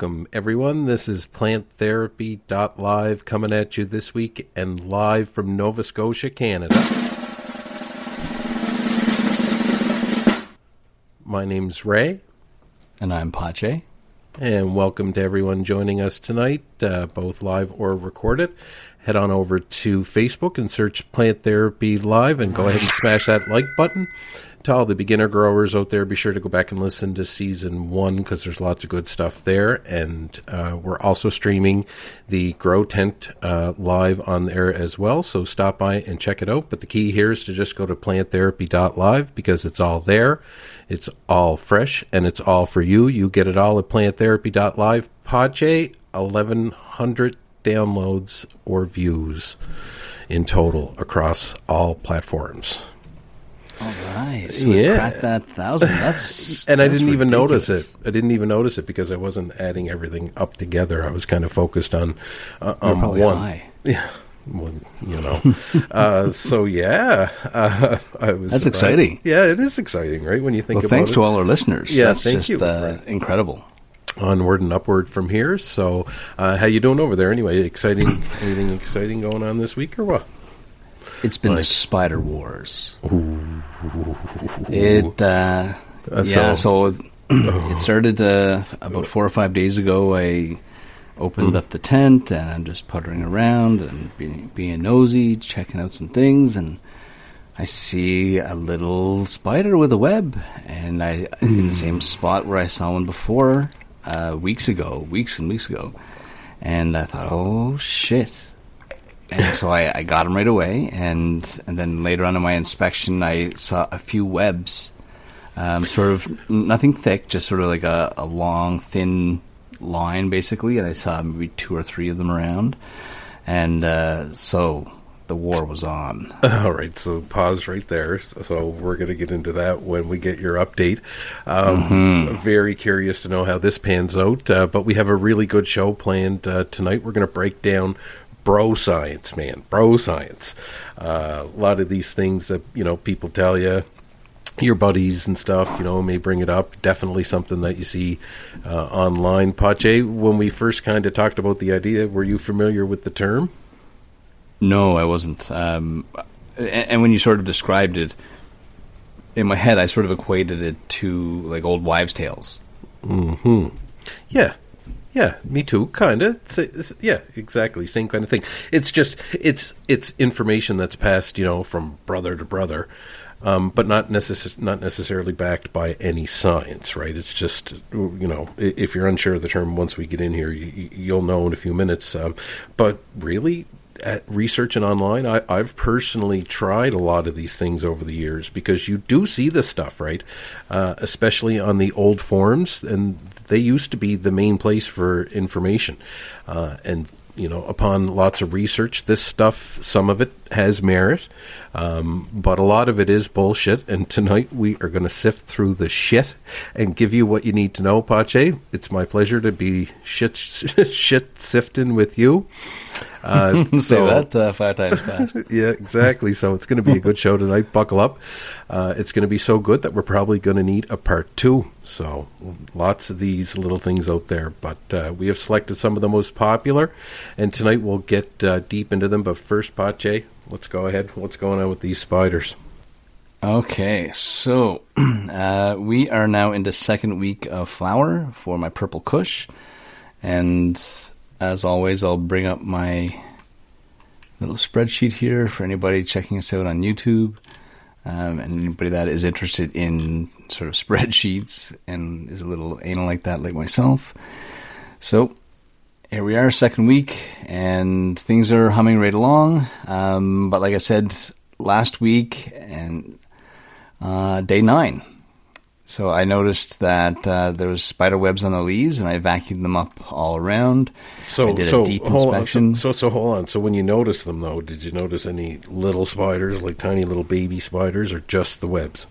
Welcome, everyone. This is PlantTherapy.live coming at you this week and live from Nova Scotia, Canada. My name's Ray. And I'm Pache. And welcome to everyone joining us tonight, uh, both live or recorded. Head on over to Facebook and search Plant Therapy Live and go ahead and smash that like button to all the beginner growers out there, be sure to go back and listen to season one because there's lots of good stuff there. And uh, we're also streaming the Grow Tent uh, live on there as well. So stop by and check it out. But the key here is to just go to planttherapy.live because it's all there. It's all fresh and it's all for you. You get it all at planttherapy.live. Pache, 1100 downloads or views in total across all platforms. All right. So yeah. Cracked that thousand. That's and that's I didn't ridiculous. even notice it. I didn't even notice it because I wasn't adding everything up together. I was kind of focused on uh, on one. High. Yeah. Well, you know, uh, so yeah, uh, I was. That's exciting. Yeah, it is exciting, right? When you think well, about thanks it. to all our listeners. Yeah, That's thank just you. uh, incredible. Onward and upward from here. So, uh, how you doing over there? Anyway, exciting. anything exciting going on this week or what? It's been Like- the Spider Wars. Ooh. It, uh, yeah, so- it started uh, about four or five days ago. I opened up the tent and I'm just puttering around and being, being nosy, checking out some things, and I see a little spider with a web, and I in the same spot where I saw one before uh, weeks ago, weeks and weeks ago, and I thought, oh shit. And so I, I got him right away, and and then later on in my inspection, I saw a few webs, um, sort of nothing thick, just sort of like a, a long, thin line, basically. And I saw maybe two or three of them around, and uh, so the war was on. All right, so pause right there. So we're going to get into that when we get your update. Um, Very curious to know how this pans out, uh, but we have a really good show planned uh, tonight. We're going to break down bro science, man, bro science. Uh, a lot of these things that you know people tell you. Your buddies and stuff, you know, may bring it up. Definitely something that you see uh, online. Pache, when we first kind of talked about the idea, were you familiar with the term? No, I wasn't. Um, and, and when you sort of described it, in my head, I sort of equated it to like old wives' tales. Hmm. Yeah. Yeah, me too. Kind of. Yeah, exactly. Same kind of thing. It's just it's it's information that's passed, you know, from brother to brother, um, but not necess- not necessarily backed by any science, right? It's just you know, if you're unsure of the term, once we get in here, you, you'll know in a few minutes. Um, but really, at researching online, I, I've personally tried a lot of these things over the years because you do see this stuff, right? Uh, especially on the old forums, and they used to be the main place for information. Uh, and you know, upon lots of research, this stuff, some of it has merit, um, but a lot of it is bullshit. And tonight we are going to sift through the shit and give you what you need to know, Pache. It's my pleasure to be shit shit sifting with you. Uh, Say so- that uh, five times fast. yeah, exactly. So it's going to be a good show tonight. Buckle up. Uh, it's going to be so good that we're probably going to need a part two. So lots of these little things out there, but uh, we have selected some of the most popular, and tonight we'll get uh, deep into them. But first, Pache, let's go ahead. What's going on with these spiders? Okay, so uh, we are now into second week of flower for my purple kush, and as always, I'll bring up my little spreadsheet here for anybody checking us out on YouTube, um, and anybody that is interested in sort of spreadsheets and is a little anal like that, like myself. So here we are, second week, and things are humming right along. Um, but like I said last week, and uh, day nine. So I noticed that uh, there was spider webs on the leaves, and I vacuumed them up all around. So, I did so a deep inspection. On, so, so, so hold on. So, when you noticed them, though, did you notice any little spiders, like tiny little baby spiders, or just the webs?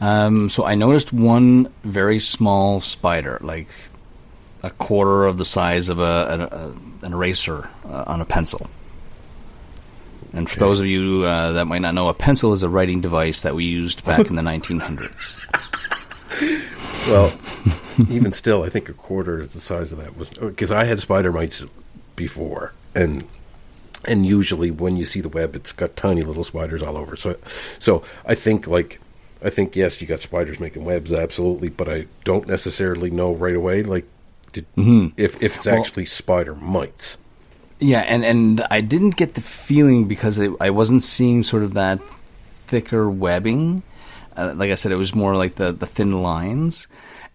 Um, so I noticed one very small spider, like a quarter of the size of a, an, a, an eraser uh, on a pencil. And for Okay. those of you uh, that might not know, a pencil is a writing device that we used back in the 1900s. Well, even still, I think a quarter is the size of that was because I had spider mites before, and and usually when you see the web, it's got tiny little spiders all over. So, so I think like I think yes, you got spiders making webs, absolutely, but I don't necessarily know right away like did, if if it's Well- actually spider mites. Yeah, and and I didn't get the feeling because it, I wasn't seeing sort of that thicker webbing. Uh, like I said, it was more like the the thin lines,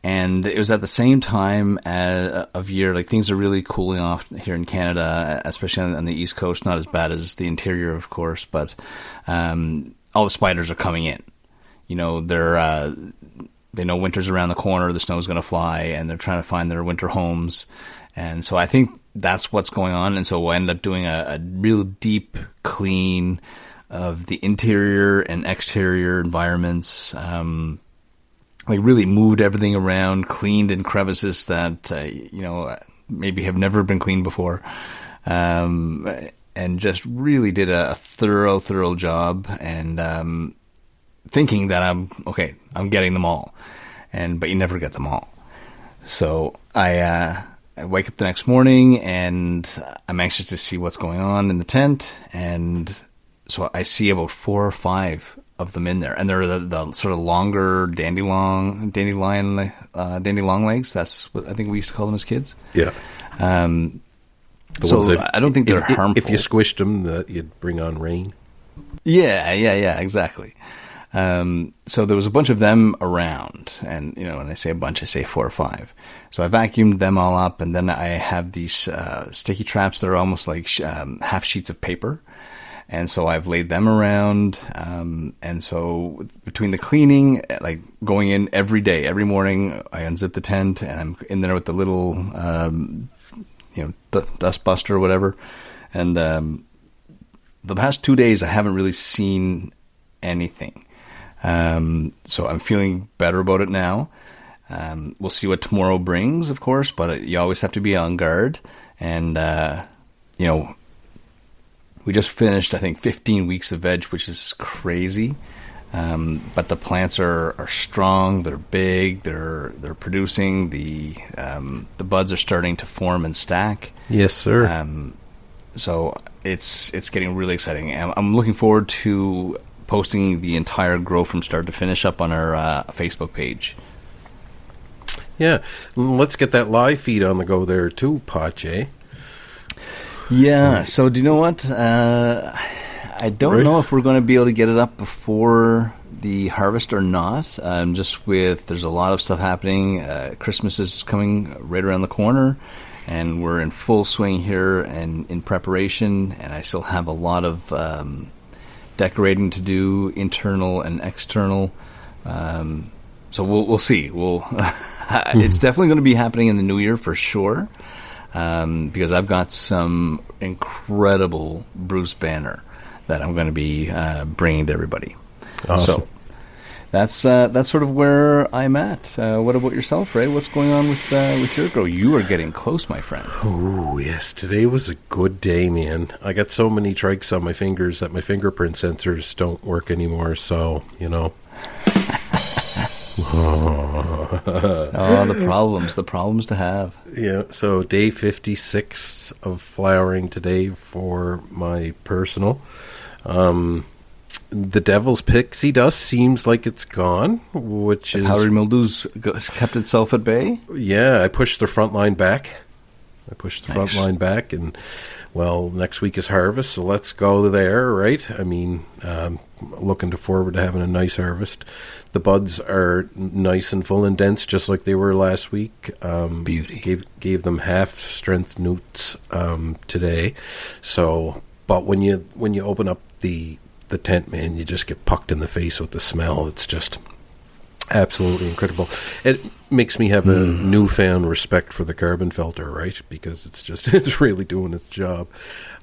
and it was at the same time uh, of year. Like things are really cooling off here in Canada, especially on, on the east coast. Not as bad as the interior, of course, but um, all the spiders are coming in. You know, they're uh, they know winter's around the corner, the snow's going to fly, and they're trying to find their winter homes. And so I think that's what's going on. And so we'll end up doing a, a real deep clean of the interior and exterior environments. Um, like really moved everything around, cleaned in crevices that uh, you know maybe have never been cleaned before, um, and just really did a thorough, thorough job. And um, thinking that I'm okay, I'm getting them all, and but you never get them all. So I uh, I wake up the next morning and I'm anxious to see what's going on in the tent, and so I see about four or five of them in there, and they're the, the sort of longer dandelion, dandelion, uh, dandy long legs. That's what I think we used to call them as kids. Yeah. Um, The so that- I don't think they're if, harmful. If you squished them, that you'd bring on rain. Yeah, yeah, yeah, exactly. Um, so there was a bunch of them around, and you know, when I say a bunch, I say four or five. So I vacuumed them all up, and then I have these uh, sticky traps that are almost like um, half sheets of paper, and so I've laid them around. Um, and so between the cleaning, like going in every day, every morning, I unzip the tent, and I'm in there with the little, um, you know, d- dust buster or whatever, and um, the past two days I haven't really seen anything. Um, so I'm feeling better about it now. Um, we'll see what tomorrow brings, of course, but uh, you always have to be on guard. And, uh, you know, we just finished, I think, 15 weeks of veg, which is crazy. Um, but the plants are, are strong. They're big. They're they're producing. The um, the buds are starting to form and stack. Yes, sir. Um, so it's it's getting really exciting. I'm, I'm looking forward to posting the entire grow from start to finish up on our uh, Facebook page. yeah. Let's get that live feed on the go there too, Pache. Yeah. So do you know what? Uh, I don't Right. know if we're going to be able to get it up before the harvest or not. Um, just with there's a lot of stuff happening. Uh, Christmas is coming right around the corner, and we're in full swing here and in preparation. And I still have a lot of um, decorating to do, internal and external. Um, so we'll we'll see. We'll it's definitely going to be happening in the new year for sure. Um, because I've got some incredible Bruce Banner that I'm going to be uh, bringing to everybody. Awesome. So that's uh, that's sort of where I'm at. Uh, what about yourself, Ray? What's going on with uh, with your girl? You are getting close, my friend. Oh yes, today was a good day, man. I got so many trikes on my fingers that my fingerprint sensors don't work anymore. So you know, Oh, the problems, the problems to have. yeah. So day fifty six of flowering today for my personal. Um, the devil's pixie dust seems like it's gone, which is Powdery mildew's kept itself at bay. Yeah, I pushed the front line back. I pushed the front line back, and well, next week is harvest, so let's go there, right? I mean, um, looking to forward to having a nice harvest. The buds are nice and full and dense, just like they were last week. Um, Beauty. Gave gave them half strength nutes um, today. So, but when you when you open up the the tent, man, you just get pucked in the face with the smell. It's just absolutely incredible. It makes me have a newfound respect for the carbon filter, right? Because it's just it's really doing its job.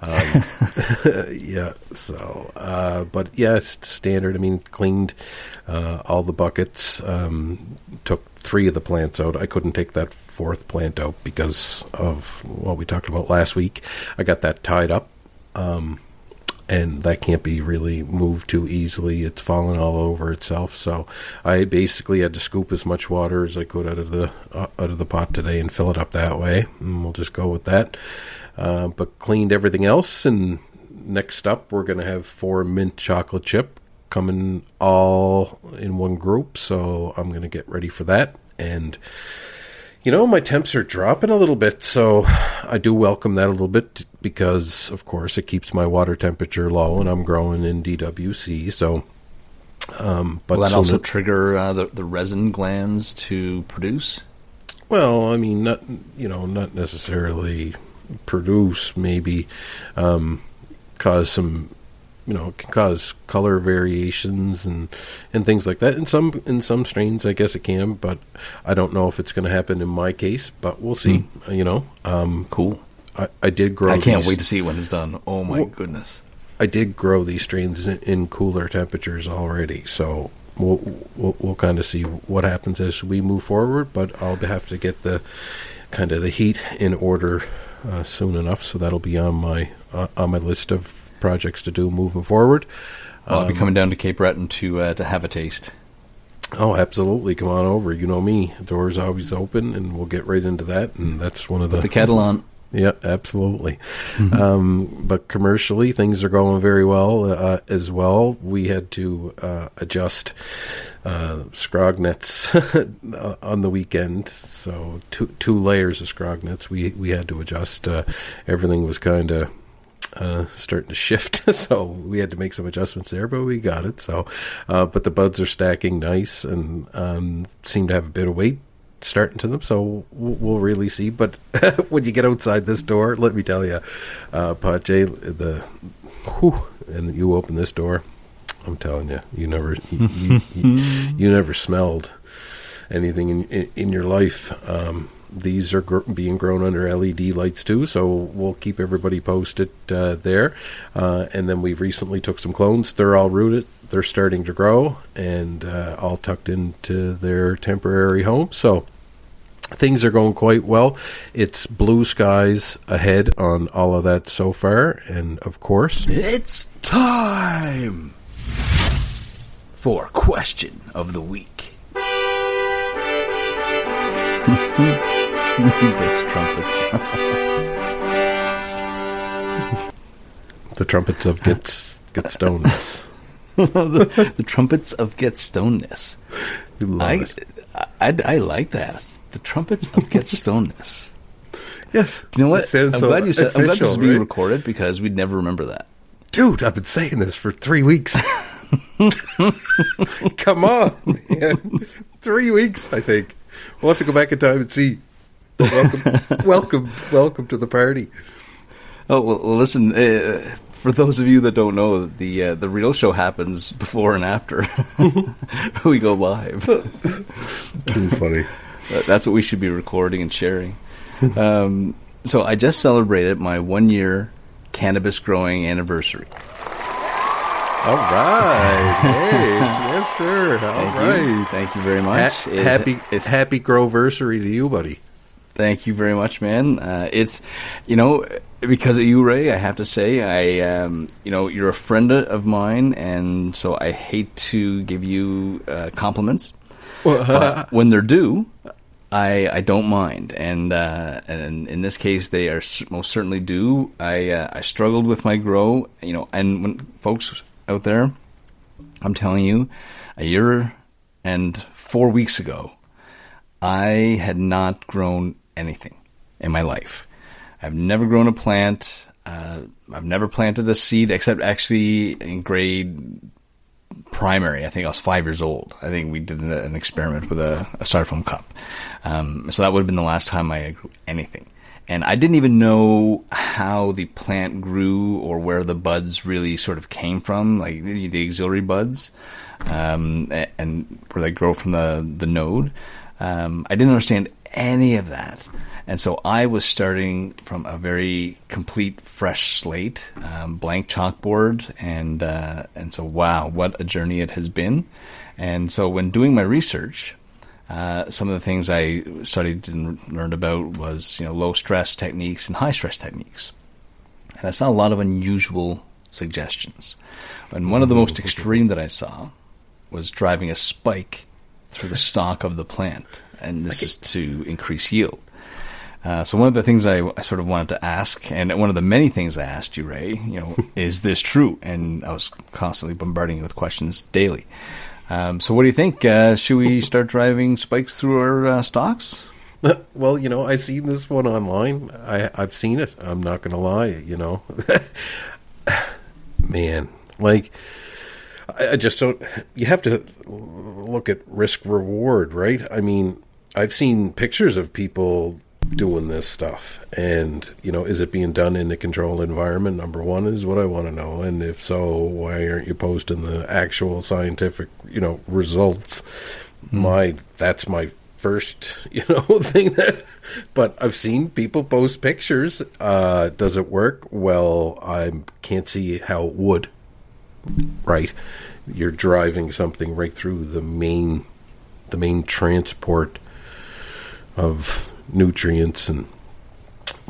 Um, yeah. So, uh, but yeah, it's standard. I mean, cleaned uh, all the buckets. Um, took three of the plants out. I couldn't take that fourth plant out because of what we talked about last week. I got that tied up. Um, and that can't be really moved too easily. It's fallen all over itself. So I basically had to scoop as much water as I could out of the uh, out of the pot today and fill it up that way. And we'll just go with that. Uh, but cleaned everything else, and next up we're going to have four mint chocolate chip coming all in one group. So I'm going to get ready for that and you know, my temps are dropping a little bit, so I do welcome that a little bit because, of course, it keeps my water temperature low, and I'm growing in DWC. So, um, but will that so also trigger uh, the the resin glands to produce? Well, I mean, not you know, not necessarily produce, maybe um, cause some you know it can cause color variations and and things like that. In some in some strains, I guess it can, but I don't know if it's going to happen in my case. But we'll see. Mm. You know, um, cool. I, I, did grow. I can't these, wait to see when it's done. Oh my well, goodness! I did grow these strains in, in cooler temperatures already, so we'll we'll, we'll kind of see what happens as we move forward. But I'll have to get the kind of the heat in order uh, soon enough, so that'll be on my uh, on my list of projects to do moving forward. I'll be um, coming down to Cape Breton to uh, to have a taste. Oh, absolutely! Come on over. You know me; the door's always open, and we'll get right into that. And that's one of the Put the kettle on. Yeah, absolutely. Mm-hmm. Um, but commercially, things are going very well uh, as well. We had to uh, adjust uh, scrog nets on the weekend, so two two layers of scrog nets. We we had to adjust. Uh, everything was kind of uh, starting to shift, so we had to make some adjustments there, but we got it. So, uh, but the buds are stacking nice and um, seem to have a bit of weight starting to them. So we'll, we'll really see. But when you get outside this door, let me tell you, uh, Pache, the whew, and you open this door, I'm telling you, you never you, you, you, you never smelled anything in in, in your life. Um, these are gr- being grown under LED lights too, so we'll keep everybody posted uh, there. Uh, and then we recently took some clones; they're all rooted, they're starting to grow, and uh, all tucked into their temporary home. So things are going quite well. It's blue skies ahead on all of that so far, and of course, it's time for question of the week. Those trumpets. the trumpets of get get stonedness. the, the, trumpets of get stonedness. I, I, I, I, like that. The trumpets of get stoneness. yes. Do you know what? I'm so glad you said. Official, I'm glad this is being right? recorded because we'd never remember that. Dude, I've been saying this for three weeks. Come on, man. Three weeks, I think. We'll have to go back in time and see welcome, welcome, welcome to the party. Oh well, listen. Uh, for those of you that don't know, the uh, the real show happens before and after we go live. Too funny. That's what we should be recording and sharing. Um, so I just celebrated my one year cannabis growing anniversary. All right. Hey, yes, sir. All Thank right. You. Thank you very much. Ha- happy, it's happy growversary to you, buddy. Thank you very much, man. Uh, it's, you know, because of you, Ray, I have to say, I, um, you know, you're a friend of mine, and so I hate to give you uh, compliments, but when they're due, I, I don't mind, and uh, and in this case, they are most certainly due. I uh, I struggled with my grow, you know, and when folks out there, I'm telling you, a year and four weeks ago, I had not grown anything in my life. I've never grown a plant. Uh, I've never planted a seed except actually in grade primary. I think I was five years old. I think we did an experiment with a, a styrofoam cup. Um, so that would have been the last time I grew anything. And I didn't even know how the plant grew or where the buds really sort of came from, like the auxiliary buds, um, and where they grow from the, the node. Um, I didn't understand any of that. And so I was starting from a very complete fresh slate, um, blank chalkboard, and uh, and so wow, what a journey it has been. And so when doing my research, uh, some of the things I studied and learned about was you know low stress techniques and high stress techniques, and I saw a lot of unusual suggestions. And one of the most extreme that I saw was driving a spike through the stalk of the plant, and this is to increase yield. Uh, so one of the things I, I, sort of wanted to ask, and one of the many things I asked you, Ray, you know, is this true? And I was constantly bombarding you with questions daily. Um, so what do you think? Uh, should we start driving spikes through our uh, stalks? Well, you know, I've seen this one online. I, I've seen it. I'm not going to lie. You know, man, like I, I just don't. You have to look at risk reward, right? I mean, I've seen pictures of people doing this stuff. And you know is it being done in a controlled environment? Number one is what i want to know. And if so why aren't you posting the actual scientific you know results? Mm. my that's my first you know thing that but i've seen people post pictures. Uh does it work? Well i can't see how it would. Right? You're driving something right through the main the main transport of nutrients and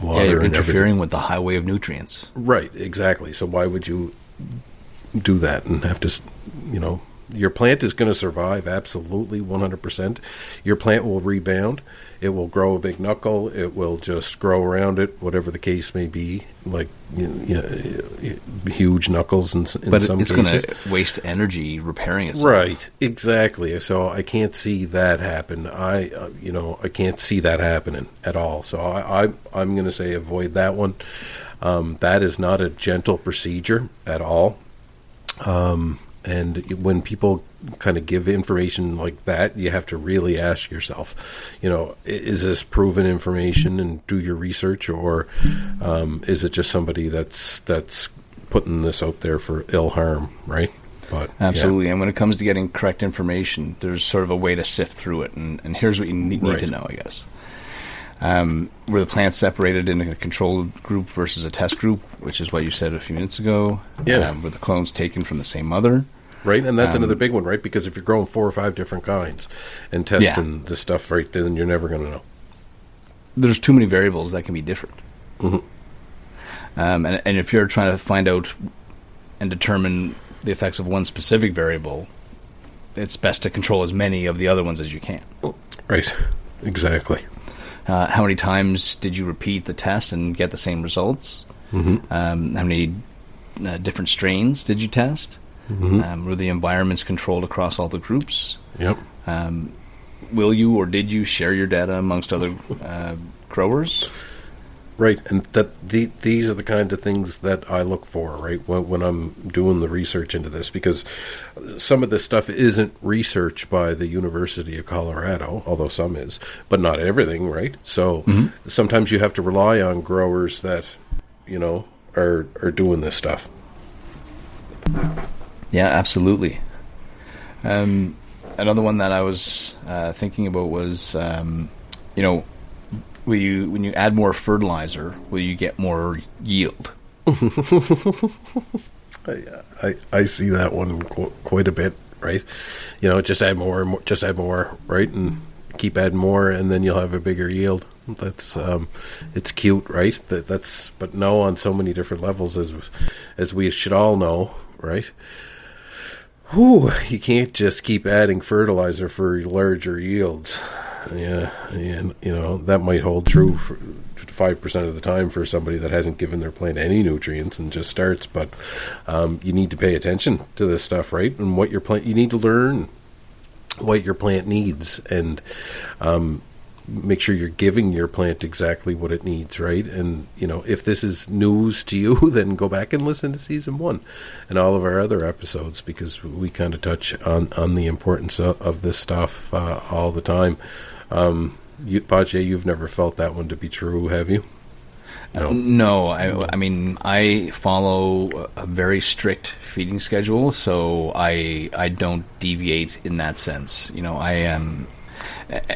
water. Yeah, you're interfering with the highway of nutrients. Right, exactly. So why would you do that and have to, you know, your plant is going to survive absolutely 100%. Your plant will rebound. It will grow a big knuckle. It will just grow around it, whatever the case may be, like you know, huge knuckles in, in but some it's going to waste energy repairing itself. Right, exactly. So I can't see that happen. I, uh, you know, I can't see that happening at all. So I, I I'm going to say avoid that one. Um, that is not a gentle procedure at all. Um, and when people kind of give information like that, you have to really ask yourself, you know, is this proven information and do your research, or um, is it just somebody that's that's putting this out there for ill harm, right? But absolutely, yeah. and when it comes to getting correct information, there's sort of a way to sift through it, and, and here's what you need, need right. to know, I guess. Um, were the plants separated in a control group versus a test group, which is what you said a few minutes ago? Yeah. Um, were the clones taken from the same mother? Right? And that's um, another big one, right? Because if you're growing four or five different kinds and testing yeah. the stuff right then, you're never going to know. There's too many variables that can be different. Mm-hmm. Um, and, and if you're trying to find out and determine the effects of one specific variable, it's best to control as many of the other ones as you can. Right. Exactly. Uh, how many times did you repeat the test and get the same results? Mm-hmm. Um, how many uh, different strains did you test? Mm-hmm. Um, were the environments controlled across all the groups? Yep. Um, will you or did you share your data amongst other uh, growers? Right, and that the, these are the kind of things that I look for, right, when, when I'm doing the research into this, because some of this stuff isn't research by the University of Colorado, although some is, but not everything, right? So mm-hmm. sometimes you have to rely on growers that, you know, are are doing this stuff. Yeah, absolutely. Um, another one that I was uh, thinking about was, um, you know, will you when you add more fertilizer, will you get more yield? I, I, I see that one qu- quite a bit, right? You know, just add more, more, just add more, right, and keep adding more, and then you'll have a bigger yield. That's um, it's cute, right? That that's but no on so many different levels as as we should all know, right? Whew, you can't just keep adding fertilizer for larger yields. Yeah, and you know that might hold true for five percent of the time for somebody that hasn't given their plant any nutrients and just starts. But um, you need to pay attention to this stuff, right? And what your plant, you need to learn what your plant needs, and um, make sure you're giving your plant exactly what it needs, right? And you know, if this is news to you, then go back and listen to season one and all of our other episodes because we kind of touch on on the importance of, of this stuff uh, all the time. Um, you, Pache, you've never felt that one to be true, have you? No, no. I, I mean, I follow a very strict feeding schedule, so I I don't deviate in that sense. You know, I am,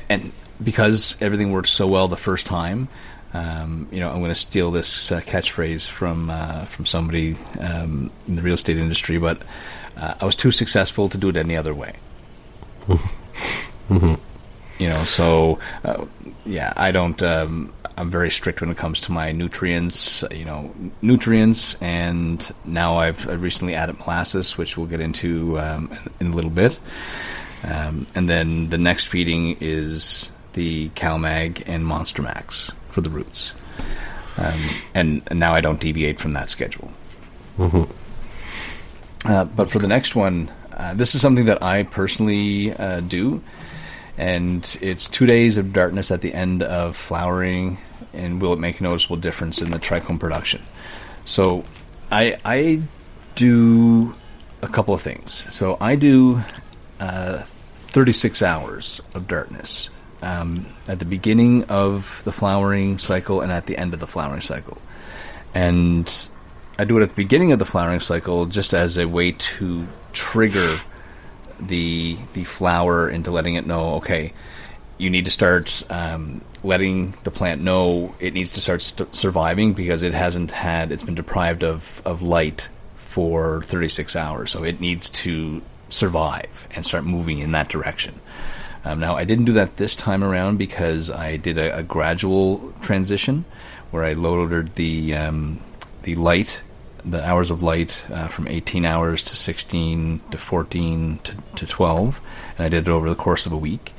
and because everything worked so well the first time, um, you know, I'm going to steal this uh, catchphrase from uh, from somebody um, in the real estate industry, but uh, I was too successful to do it any other way. mm-hmm. You know, so uh, yeah, I don't. Um, I'm very strict when it comes to my nutrients, you know, nutrients, and now I've I recently added molasses, which we'll get into um, in a little bit. Um, and then the next feeding is the CalMag and Monster Max for the roots. Um, and, and, now I don't deviate from that schedule. Mm-hmm. Uh, but for the next one, uh, this is something that I personally uh, do, and it's two days of darkness at the end of flowering. And will it make a noticeable difference in the trichome production? So, I I do a couple of things. So I do uh, 36 hours of darkness um, at the beginning of the flowering cycle and at the end of the flowering cycle. And I do it at the beginning of the flowering cycle just as a way to trigger the the flower into letting it know, okay, you need to start um, letting the plant know it needs to start st- surviving because it hasn't had it's been deprived of of light for 36 hours, so it needs to survive and start moving in that direction. Um, now, I didn't do that this time around because I did a, a gradual transition where I loaded the um, the light, the hours of light uh, from 18 hours to 16 to 14 to, to 12, and I did it over the course of a week.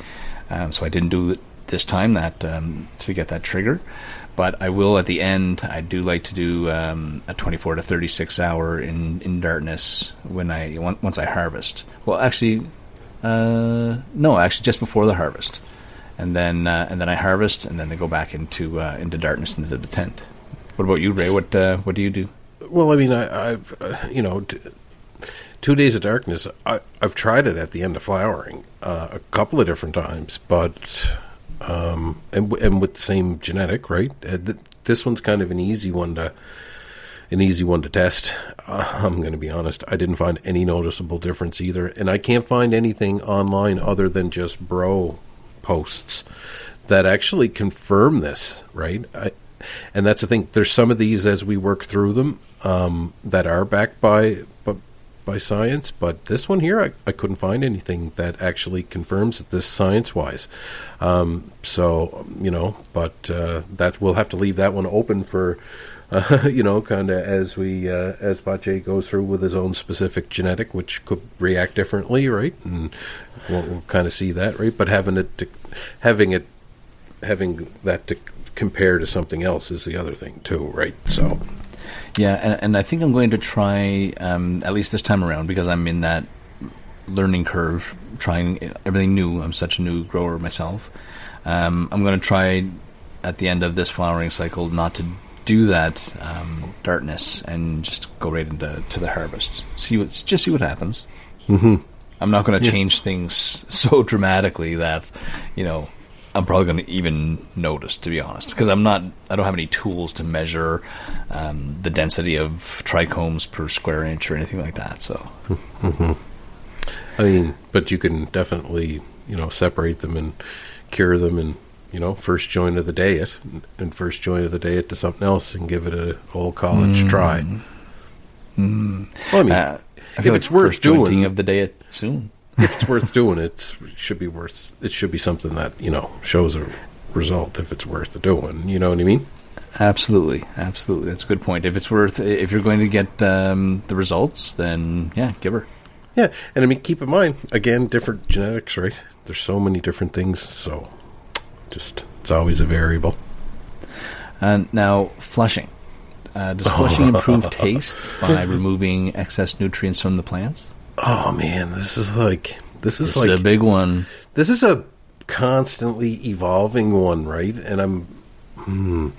Um, so I didn't do it this time that um, to get that trigger, but I will at the end. I do like to do um, a 24 to 36 hour in in darkness when I once I harvest. Well, actually, uh, no, actually, just before the harvest, and then uh, and then I harvest, and then they go back into uh, into darkness into the tent. What about you, Ray? What uh, what do you do? Well, I mean, I, have uh, you know, t- two days of darkness. I, have tried it at the end of flowering uh, a couple of different times, but um, and and with the same genetic, right? Th- this one's kind of an easy one to an easy one to test. I'm going to be honest. I didn't find any noticeable difference either, and I can't find anything online other than just bro posts that actually confirm this. Right, I, and that's the thing. There's some of these as we work through them um, that are backed by, by by science, but this one here, I, I couldn't find anything that actually confirms this science wise. Um, so you know, but uh, that we'll have to leave that one open for uh, you know, kind of as we uh, as Pache goes through with his own specific genetic, which could react differently, right? And we'll, we'll kind of see that, right? But having it, to, having it, having that to compare to something else is the other thing too, right? So. Yeah, and, and I think I'm going to try um, at least this time around because I'm in that learning curve, trying everything new. I'm such a new grower myself. Um, I'm going to try at the end of this flowering cycle not to do that um, darkness and just go right into to the harvest. See what just see what happens. Mm-hmm. I'm not going to yeah. change things so dramatically that you know I'm probably going to even notice, to be honest, because I'm not. I don't have any tools to measure um, the density of trichomes per square inch or anything like that. So, mm-hmm. I mean, but you can definitely you know separate them and cure them and you know, first joint of the day it and first joint of the day it to something else and give it a old college mm. try. Mm. Well, I mean, uh, I if it's like worth doing of the day it soon. if it's worth doing, it should be worth. It should be something that you know shows a result. If it's worth doing, you know what I mean. Absolutely, absolutely. That's a good point. If it's worth, if you're going to get um, the results, then yeah, give her. Yeah, and I mean, keep in mind again, different genetics, right? There's so many different things, so just it's always a variable. And now flushing. Uh, does flushing improve taste by removing excess nutrients from the plants? Oh man, this is like this is this like is a big one. This is a constantly evolving one, right? And I'm hmm,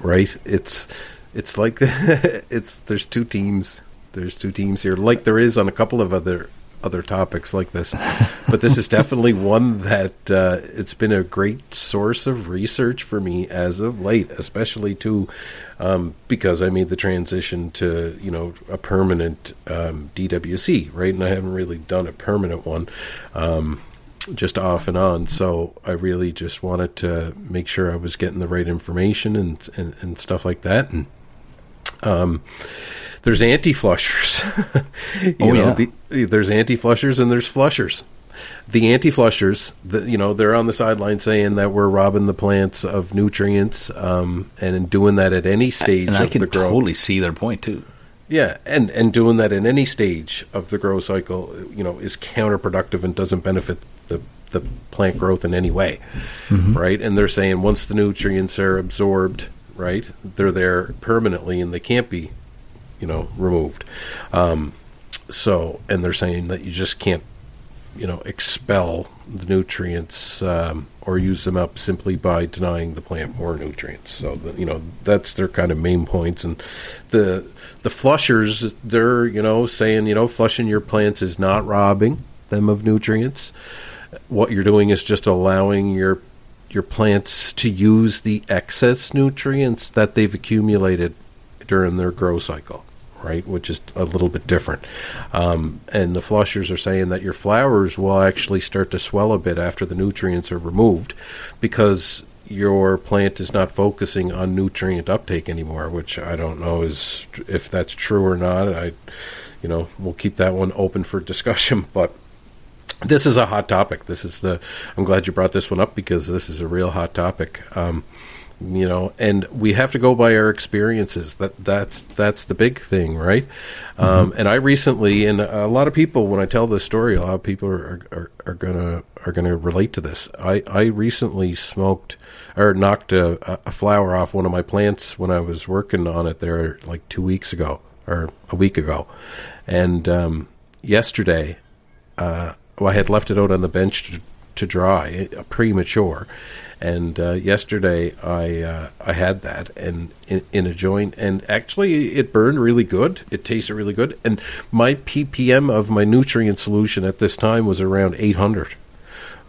right. It's it's like it's there's two teams. There's two teams here, like there is on a couple of other other topics like this, but this is definitely one that uh, it's been a great source of research for me as of late, especially too um, because I made the transition to you know a permanent um, DWC, right? And I haven't really done a permanent one. Um, just off and on. So I really just wanted to make sure I was getting the right information and and, and stuff like that. And um, there's anti flushers. oh know, yeah. The, there's anti flushers and there's flushers. the anti-flushers, the, you know, they're on the sideline saying that we're robbing the plants of nutrients, um, and doing that at any stage and of I can the growth. totally see their point too. Yeah, and and doing that in any stage of the growth cycle, you know, is counterproductive and doesn't benefit the the plant growth in any way, right? And they're saying once the nutrients are absorbed, right, they're there permanently and they can't be, you know, removed. Um, so, and they're saying that you just can't, you know, expel the nutrients um, or use them up simply by denying the plant more nutrients. So, the, you know, that's their kind of main points. And the the flushers, they're you know saying you know flushing your plants is not robbing them of nutrients. What you're doing is just allowing your your plants to use the excess nutrients that they've accumulated during their grow cycle, right? Which is a little bit different. Um, and the flushers are saying that your flowers will actually start to swell a bit after the nutrients are removed because your plant is not focusing on nutrient uptake anymore, which I don't know is if that's true or not. I, you know, we'll keep that one open for discussion, but this is a hot topic. This is the. I'm glad you brought this one up because this is a real hot topic. Um, you know, and we have to go by our experiences. That that's that's the big thing, right? Um, and I recently, and a lot of people, when I tell this story, a lot of people are are, are gonna are gonna relate to this. I I recently smoked or knocked a, a flower off one of my plants when I was working on it there like two weeks ago or a week ago, and um, yesterday uh, well, I had left it out on the bench to, to dry, uh, premature. And uh, yesterday I uh, I had that and in, in a joint, and actually it burned really good. It tasted really good, and my ppm of my nutrient solution at this time was around 800.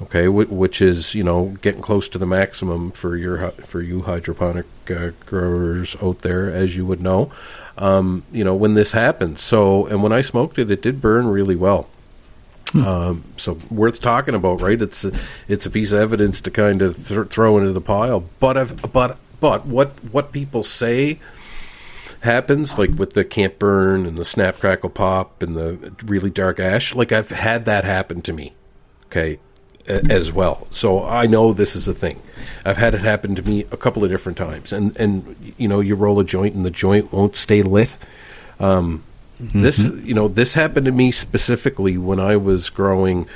Okay, which is you know getting close to the maximum for your for you hydroponic uh, growers out there, as you would know. Um, you know when this happened. So and when I smoked it, it did burn really well. Um, so worth talking about, right? It's a, it's a piece of evidence to kind of th- throw into the pile. But I've, but but what what people say happens, like with the can't burn and the snap crackle pop and the really dark ash. Like I've had that happen to me, okay, a- as well. So I know this is a thing. I've had it happen to me a couple of different times, and and you know you roll a joint and the joint won't stay lit. Um, This you know this happened to me specifically when I was growing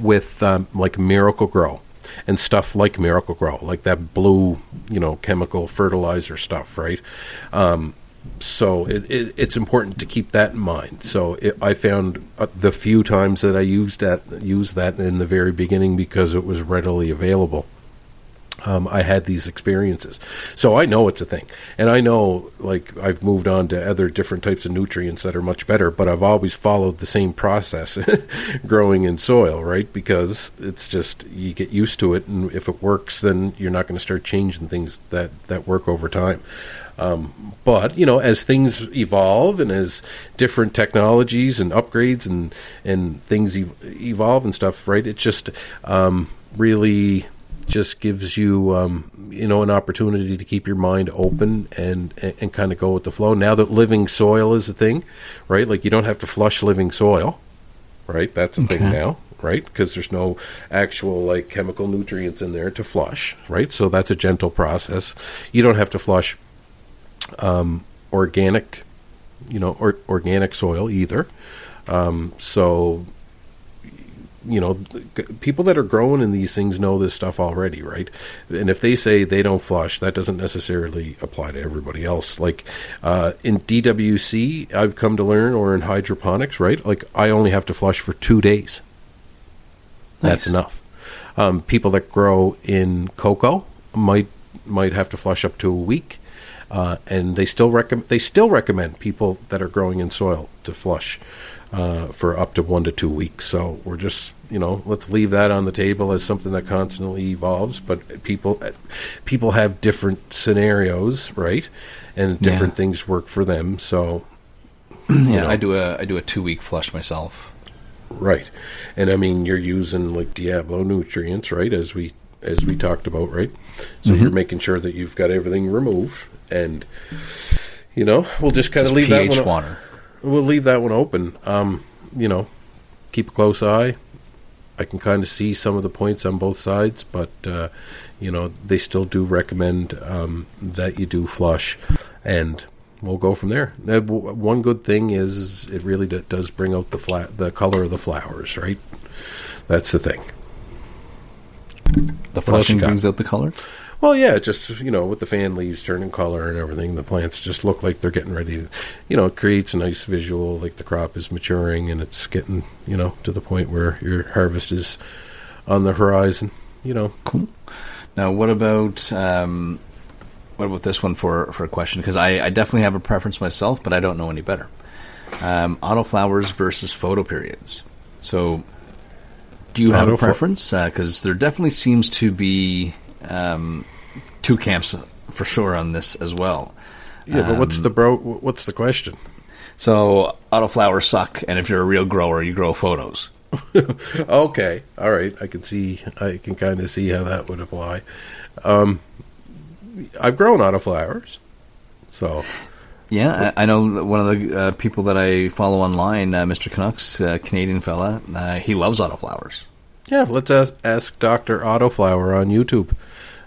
with um, like Miracle-Gro and stuff like Miracle-Gro, like that blue you know chemical fertilizer stuff, right? Um, so it, it, it's important to keep that in mind. So it, I found uh, the few times that I used that used that in the very beginning because it was readily available. Um, I had these experiences, so I know it's a thing, and I know like I've moved on to other different types of nutrients that are much better. But I've always followed the same process, growing in soil, right? Because it's just you get used to it, and if it works, then you're not going to start changing things that that work over time. Um, but you know, as things evolve and as different technologies and upgrades and and things ev- evolve and stuff, right? It just um, really just gives you um, you know an opportunity to keep your mind open and, and and kind of go with the flow. Now that living soil is a thing, right? Like you don't have to flush living soil, right? That's a thing now, right? Because there's no actual like chemical nutrients in there to flush, right? So that's a gentle process. You don't have to flush um, organic, you know, or, organic soil either. Um, so, you know, people that are growing in these things know this stuff already, right? And if they say they don't flush, that doesn't necessarily apply to everybody else. Like uh, in DWC, I've come to learn, or in hydroponics, right? Like I only have to flush for two days. That's enough. Um, people that grow in coco might might have to flush up to a week, uh, and they still recommend they still recommend people that are growing in soil to flush uh, for up to one to two weeks. So we're just you know let's leave that on the table as something that constantly evolves. But people people have different scenarios, right? And Yeah. different things work for them. So yeah, know. I do a I do a two week flush myself. Right. And I mean you're using like Diablo nutrients, right, as we as we talked about, right? So you're making sure that you've got everything removed and you know, we'll just kind of leave that pH one water. We'll leave that one open. Um, you know, keep a close eye. I can kind of see some of the points on both sides, but uh, you know they still do recommend um, that you do flush, and we'll go from there. Uh, w- one good thing is it really d- does bring out the fla- the color of the flowers, right? That's the thing. The flushing brings out the color. Well, yeah, just you know, with the fan leaves turning color and everything, the plants just look like they're getting ready. To, you know, it creates a nice visual, like the crop is maturing and it's getting, you know, to the point where your harvest is on the horizon. You know, Cool. Now, what about um, what about this one for for a question? Because I, I definitely have a preference myself, but I don't know any better. Um, autoflowers versus photo periods. So, do you have a preference? Because there definitely seems to be um, two camps for sure on this as well. yeah. but what's the bro? What's the question? So, autoflowers suck, and if you're a real grower, you grow photos. okay, all right. I can see. I can kind of see how that would apply. Um, I've grown autoflowers, so Yeah, I, I know one of the uh, people that I follow online, uh, Mr. Canucks, uh, Canadian fella. Uh, he loves autoflowers. Yeah, let's ask, ask Doctor Autoflower on YouTube.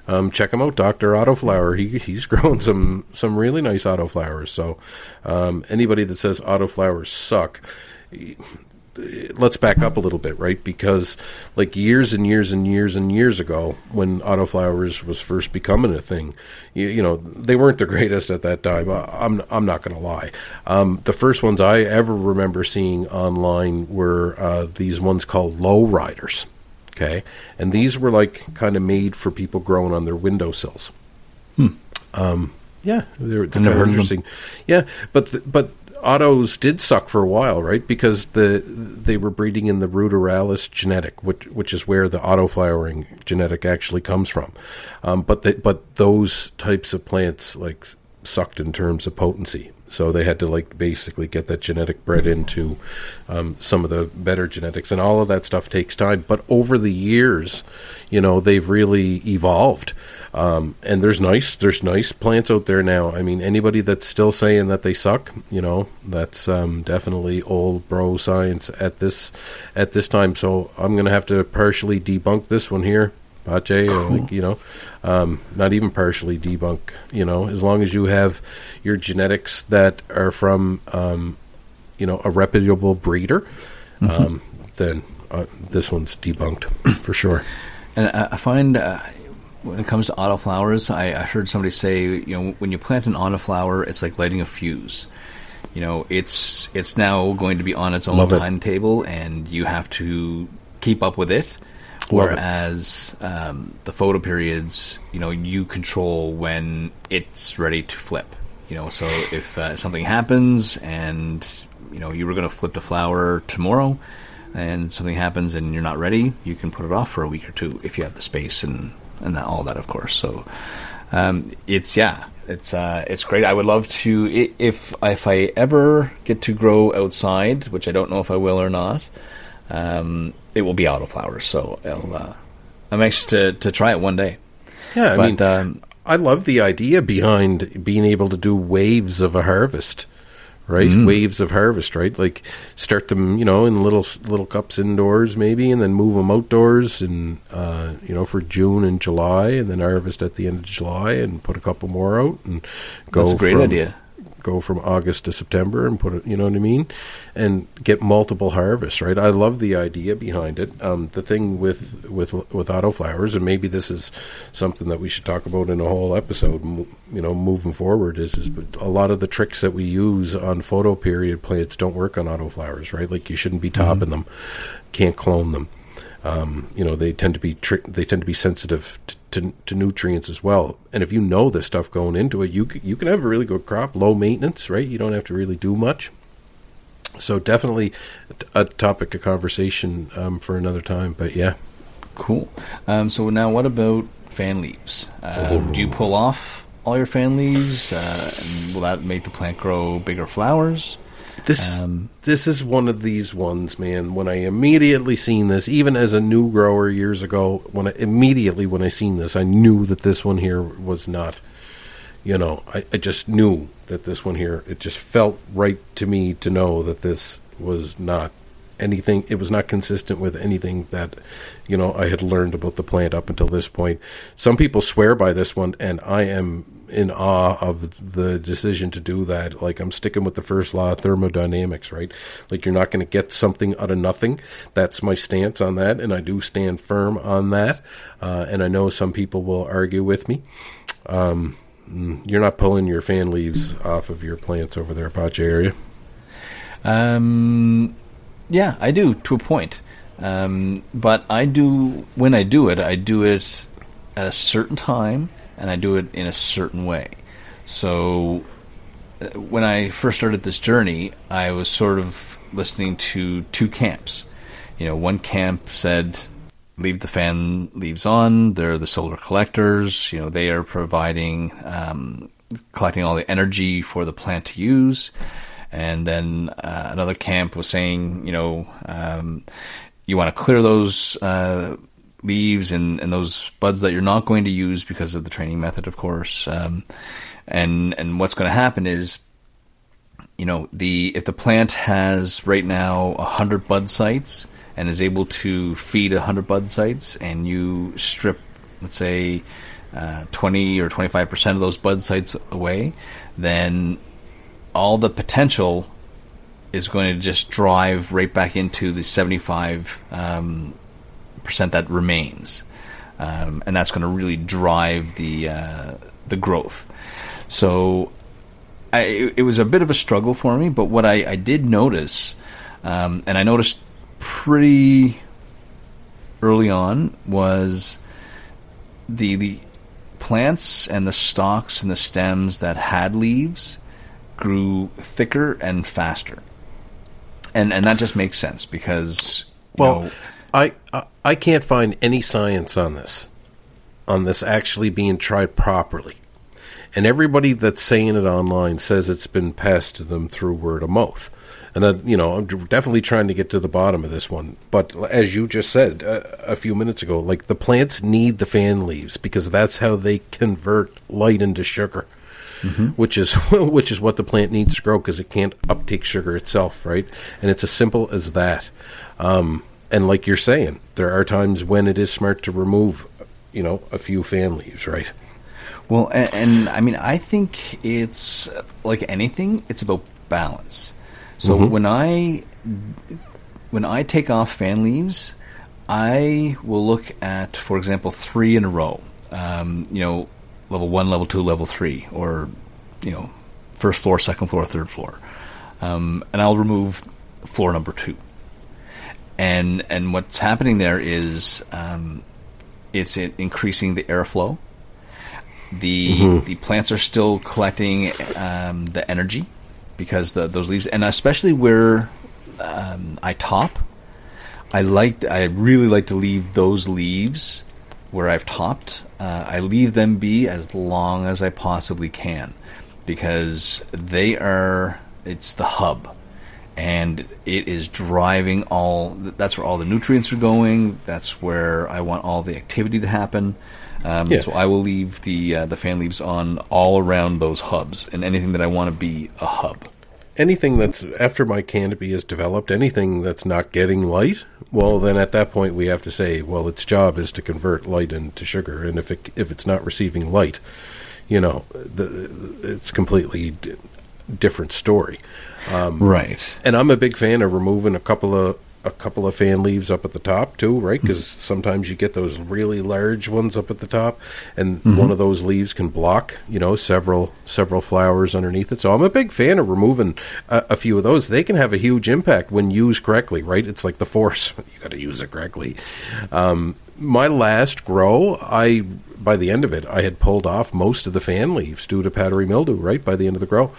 Um, check him out, Doctor Autoflower. He he's grown some some really nice autoflowers. So um, anybody that says autoflowers suck, let's back up a little bit, right? Because like years and years and years and years ago, when autoflowers was first becoming a thing, you, you know they weren't the greatest at that time. I'm I'm not going to lie. Um, the first ones I ever remember seeing online were uh, these ones called low riders. Okay, and these were like kind of made for people growing on their windowsills. Um, yeah, they're, they're kind of interesting. Yeah, but th- but autos did suck for a while, right? Because the they were breeding in the ruderalis genetic, which which is where the autoflowering genetic actually comes from. Um, but the, but those types of plants like sucked in terms of potency. So they had to like basically get that genetic bred into um, some of the better genetics, and all of that stuff takes time. But over the years, you know, they've really evolved. Um, and there's nice, there's nice plants out there now. I mean, anybody that's still saying that they suck, you know, that's um, definitely old bro science at this at this time. So I'm gonna have to partially debunk this one here, Pache, or like you know, um, not even partially debunk. You know, as long as you have your genetics that are from, um, you know, a reputable breeder, um, then uh, this one's debunked for sure. And I, find uh, when it comes to autoflowers, I, I heard somebody say, you know, when you plant an autoflower, it's like lighting a fuse. You know, it's it's now going to be on its own Love it. timetable, and you have to keep up with it. Whereas um, the photo periods, you know, you control when it's ready to flip. You know, so if uh, something happens and you know you were going to flip the flower tomorrow, and something happens and you're not ready, you can put it off for a week or two if you have the space and and that, all that, of course. So um, it's yeah, it's uh, it's great. I would love to if if I ever get to grow outside, which I don't know if I will or not. Um, it will be autoflowers, so I'll, uh, I'm anxious to to try it one day. Yeah, I But, mean, um, I love the idea behind being able to do waves of a harvest, right? Waves of harvest, right? Like start them, you know, in little little cups indoors, maybe, and then move them outdoors, and uh, you know, for June and July, and then harvest at the end of July, and put a couple more out, and go. That's a great from- idea. Go from August to September and put it, you know what I mean, and get multiple harvests, right? I love the idea behind it. Um, the thing with with with autoflowers, and maybe this is something that we should talk about in a whole episode, you know, moving forward, is is a lot of the tricks that we use on photo period plants don't work on autoflowers, right? Like you shouldn't be topping them, can't clone them. Um, you know, they tend to be they tend to be sensitive to, to, to nutrients as well. And if you know this stuff going into it, you c- you can have a really good crop, low maintenance, right? You don't have to really do much. So definitely a topic of conversation um, for another time. But yeah, Cool. Um, so now, what about fan leaves? Um, Do you pull off all your fan leaves? Uh, will that make the plant grow bigger flowers? This Um, this is one of these ones, man. When I immediately seen this, even as a new grower years ago, when I immediately when I seen this, I knew that this one here was not. You know, I, I just knew that this one here. It just felt right to me to know that this was not anything. It was not consistent with anything that you know I had learned about the plant up until this point. Some people swear by this one, and I am in awe of the decision to do that. Like I'm sticking with the first law of thermodynamics, right? Like you're not going to get something out of nothing. That's my stance on that, and I do stand firm on that. Uh, and I know some people will argue with me. Um, you're not pulling your fan leaves off of your plants over there, Pache area. Um, yeah, I do to a point. Um, but I do when I do it, I do it at a certain time and I do it in a certain way. So uh, when I first started this journey, I was sort of listening to two camps. You know, one camp said, leave the fan leaves on. They're the solar collectors. You know, they are providing, um, collecting all the energy for the plant to use. And then uh, another camp was saying, you know, um, you want to clear those uh, leaves and, and those buds that you're not going to use because of the training method, of course. Um, and and what's going to happen is, you know, the if the plant has right now hundred bud sites and is able to feed hundred bud sites, and you strip, let's say, uh, twenty or twenty five percent of those bud sites away, then all the potential is going to just drive right back into the 75 um, percent that remains, um, and that's going to really drive the uh, the growth. So, I, it was a bit of a struggle for me, but what I, I did notice, um, and I noticed pretty early on, was the the plants and the stalks and the stems that had leaves grew thicker and faster. And and that just makes sense because well, know, I, I I can't find any science on this, on this actually being tried properly, and everybody that's saying it online says it's been passed to them through word of mouth. And I, you know, I'm definitely trying to get to the bottom of this one. But as you just said uh, a few minutes ago, like the plants need the fan leaves because that's how they convert light into sugar mm-hmm. which is which is what the plant needs to grow because it can't uptake sugar itself, right? And it's as simple as that. Um, and like you're saying, there are times when it is smart to remove, you know, a few fan leaves, right? Well, and, and I mean, I think it's like anything; it's about balance. So mm-hmm. when I when I take off fan leaves, I will look at, for example, three in a row. Um, you know, level one, level two, level three, or you know, first floor, second floor, third floor, um, and I'll remove floor number two. And and what's happening there is um, it's increasing the airflow. The mm-hmm. the plants are still collecting um, the energy because the, those leaves, and especially where um, I top, I like I really like to leave those leaves where I've topped, uh, I leave them be as long as I possibly can because they are, it's the hub and it is driving all, that's where all the nutrients are going. That's where I want all the activity to happen. Um, yeah. So I will leave the uh, the fan leaves on all around those hubs and anything that I want to be a hub anything that's after my canopy is developed, anything that's not getting light, well, then at that point we have to say, well, its job is to convert light into sugar, and if it if it's not receiving light, you know, the, it's completely different story. Um, right. And I'm a big fan of removing a couple of a couple of fan leaves up at the top too, right? Because mm-hmm. sometimes you get those really large ones up at the top, and mm-hmm. one of those leaves can block, you know, several several flowers underneath it. So I'm a big fan of removing a, a few of those. They can have a huge impact when used correctly, right? It's like the force; you got to use it correctly. Um, my last grow, I by the end of it, I had pulled off most of the fan leaves due to powdery mildew. Right by the end of the grow.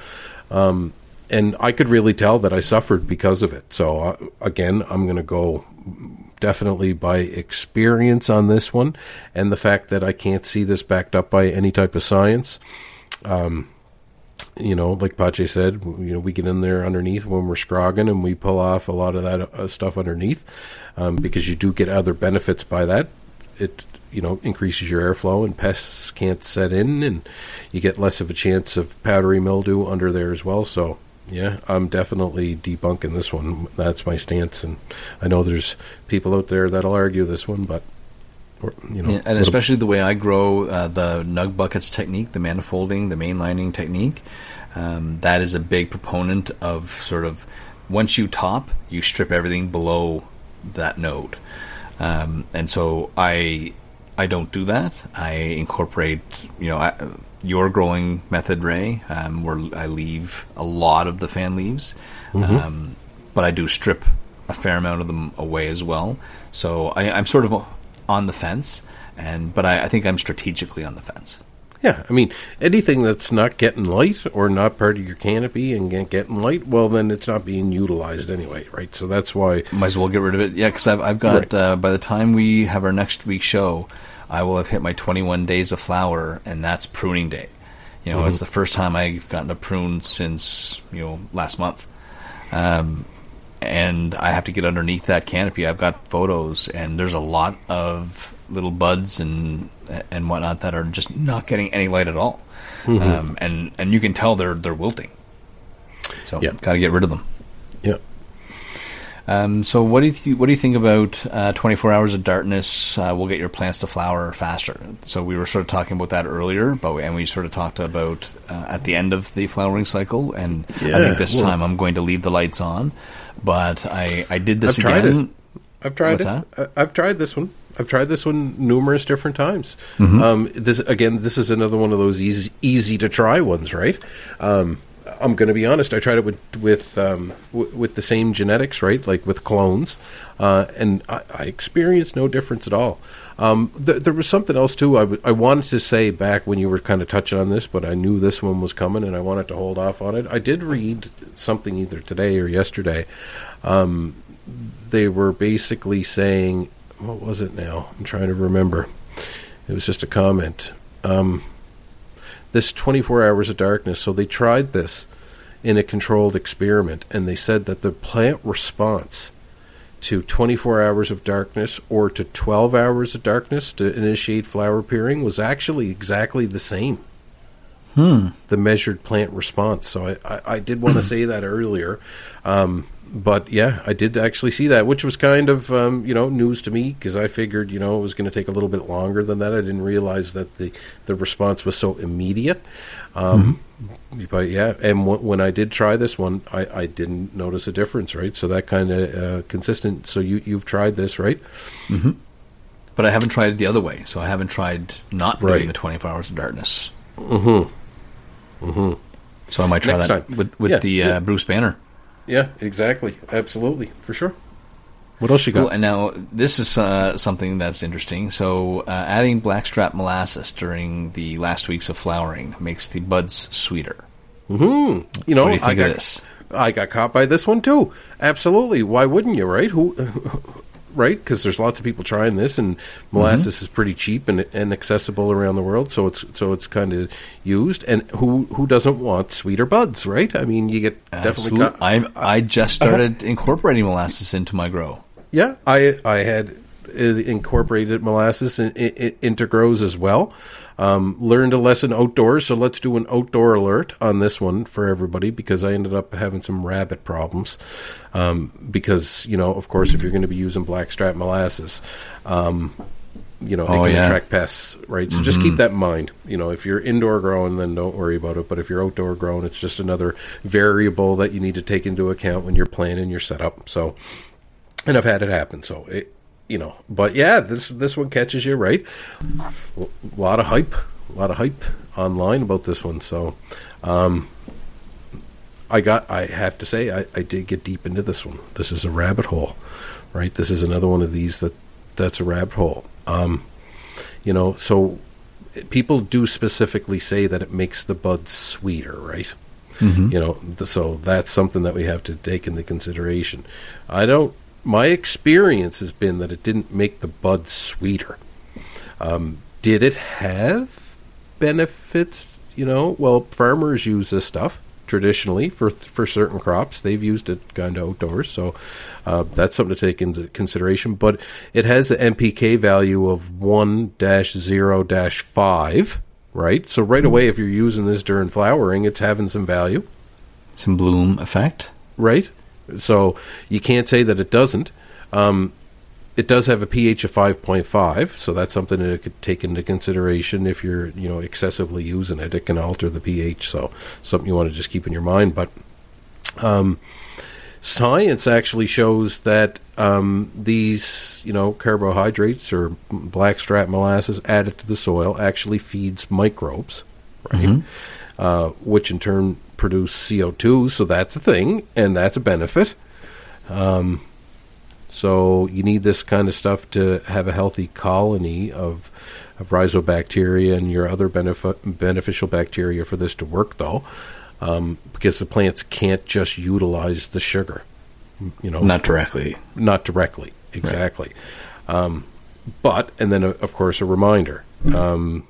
Um, and I could really tell that I suffered because of it. So uh, again, I'm going to go definitely by experience on this one, and the fact that I can't see this backed up by any type of science. Um, you know, like Pache said, you know, we get in there underneath when we're scrogging and we pull off a lot of that uh, stuff underneath um, because you do get other benefits by that. It you know increases your airflow and pests can't set in and you get less of a chance of powdery mildew under there as well. So Yeah, I'm definitely debunking this one. That's my stance, and I know there's people out there that'll argue this one, but or, you know, Yeah, and especially the way I grow uh, the nug buckets technique, the manifolding, the mainlining technique. Um, that is a big proponent of sort of once you top, you strip everything below that node, um, and so I I don't do that. I incorporate you know I, your growing method, Ray, um, where I leave a lot of the fan leaves, um, but I do strip a fair amount of them away as well. So I, I'm sort of on the fence, and but I, I think I'm strategically on the fence. Yeah, I mean, anything that's not getting light or not part of your canopy and get- getting light, well, then it's not being utilized anyway, right? So that's why. Might as well get rid of it. Yeah, because I've, I've got, Right. uh, by the time we have our next week show, I will have hit my 21 days of flower, and that's pruning day. You know, it's the first time I've gotten a prune since, you know, last month. Um, and I have to get underneath that canopy. I've got photos, and there's a lot of little buds and and whatnot that are just not getting any light at all. Um, and and you can tell they're they're wilting. So Yeah. got to get rid of them. Yeah. Um, so what do you what do you think about uh, 24 hours of darkness uh, will get your plants to flower faster? So we were sort of talking about that earlier, but we, and we sort of talked about uh, at the end of the flowering cycle. And I think this well- time I'm going to leave the lights on, but I I did this I've tried again. it. I've tried What's it. I- I've tried this one. I've tried this one numerous different times. Mm-hmm. Um, this again, this is another one of those easy, easy to try ones, right? Um, I'm going to be honest. I tried it with with um, w- with the same genetics, right? Like with clones, uh, and I, I experienced no difference at all. Um, th- there was something else too. I, w- I wanted to say back when you were kind of touching on this, but I knew this one was coming, and I wanted to hold off on it. I did read something either today or yesterday. Um, they were basically saying, what was it now? I'm trying to remember. It was just a comment. Um, this 24 hours of darkness. So they tried this in a controlled experiment, and they said that the plant response to 24 hours of darkness or to 12 hours of darkness to initiate flower appearing was actually exactly the same. Hmm. The measured plant response. So I, I, I did want to say that earlier. Um, but yeah, I did actually see that, which was kind of um, you know news to me because I figured you know it was going to take a little bit longer than that. I didn't realize that the the response was so immediate. Um, But yeah, and w- when I did try this one, I, I didn't notice a difference, right? So that kind of uh, consistent. So you you've tried this, right? But I haven't tried it the other way, so I haven't tried not Right. doing the 24 hours of darkness. Mm-hmm. Mm-hmm. So I might try Next that time. with, with Yeah, the uh, yeah. Bruce Banner. Yeah, exactly, absolutely, for sure. What else you got? Cool. And now this is uh, something that's interesting. So, uh, adding blackstrap molasses during the last weeks of flowering makes the buds sweeter. Hmm. You know, What do you I got of this? I got caught by this one too. Absolutely. Why wouldn't you? Right? Who? Right? Because there's lots of people trying this, and molasses is pretty cheap and, and accessible around the world. So it's so it's kind of used. And who who doesn't want sweeter buds? Right? I mean, you get definitely. Absolute- I'm, I just started incorporating molasses into my grow. Yeah, I I had uh, incorporated molasses in, in, into grows as well. Um, learned a lesson outdoors, so let's do an outdoor alert on this one for everybody because I ended up having some rabbit problems. Um, because you know, of course, if you're going to be using blackstrap molasses, um, you know, it Oh, can yeah. attract pests, right? So just keep that in mind. You know, if you're indoor growing, then don't worry about it. But if you're outdoor growing, it's just another variable that you need to take into account when you're planning your setup. So and I've had it happen. So it, you know, but yeah, this this one catches you right. A lot of hype, a lot of hype online about this one. So, um, I got. I have to say, I, I did get deep into this one. This is a rabbit hole, right? This is another one of these that that's a rabbit hole. Um, you know, so people do specifically say that it makes the buds sweeter, right? You know, so that's something that we have to take into consideration. I don't. My experience has been that it didn't make the bud sweeter. Um, did it have benefits? You know, well, farmers use this stuff traditionally for for certain crops. They've used it kind of outdoors, so uh, that's something to take into consideration. But it has the NPK value of one zero five, right? So right away, if you're using this during flowering, it's having some value. Some bloom effect. right? So you can't say that it doesn't. Um, it does have a pH of 5.5, so that's something that it could take into consideration if you're, you know, excessively using it. It can alter the pH, so something you want to just keep in your mind. But um, science actually shows that um, these, you know, carbohydrates or blackstrap molasses added to the soil actually feeds microbes, right? Uh, which in turn produce CO2. So that's a thing, and that's a benefit. Um, so you need this kind of stuff to have a healthy colony of of rhizobacteria and your other benefi- beneficial bacteria for this to work, though, um, because the plants can't just utilize the sugar. You know, Not directly. not directly, exactly. Um, but and then of course a reminder: um,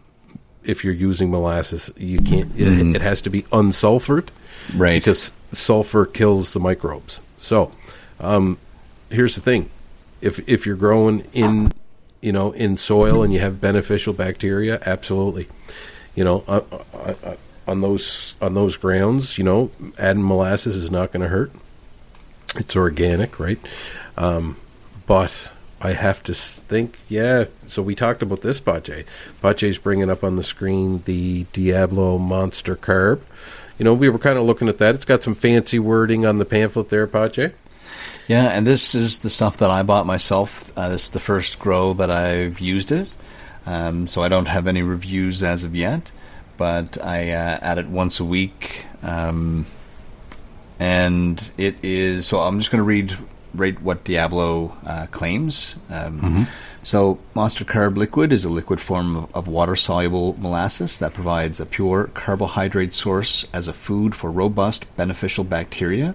if you're using molasses, you can't. It, it has to be unsulfured, Right. Because sulfur kills the microbes. So um, here's the thing: if if you're growing in you know in soil and you have beneficial bacteria, absolutely. You know, uh, uh, uh, on those on those grounds, you know, adding molasses is not going to hurt it's organic, right? Um, but I have to think, yeah. So we talked about this Pache. Pache's bringing up on the screen the Diablo Monster Carb. You know, we were kind of looking at that. It's got some fancy wording on the pamphlet there, Pache. Yeah, and this is the stuff that I bought myself. Uh, this is the first grow that I've used it, um, so I don't have any reviews as of yet. But I uh, add it once a week, um, and it is. So I'm just going to read read what Diablo uh, claims. Um, So, Monster Carb Liquid is a liquid form of, of water soluble molasses that provides a pure carbohydrate source as a food for robust, beneficial bacteria.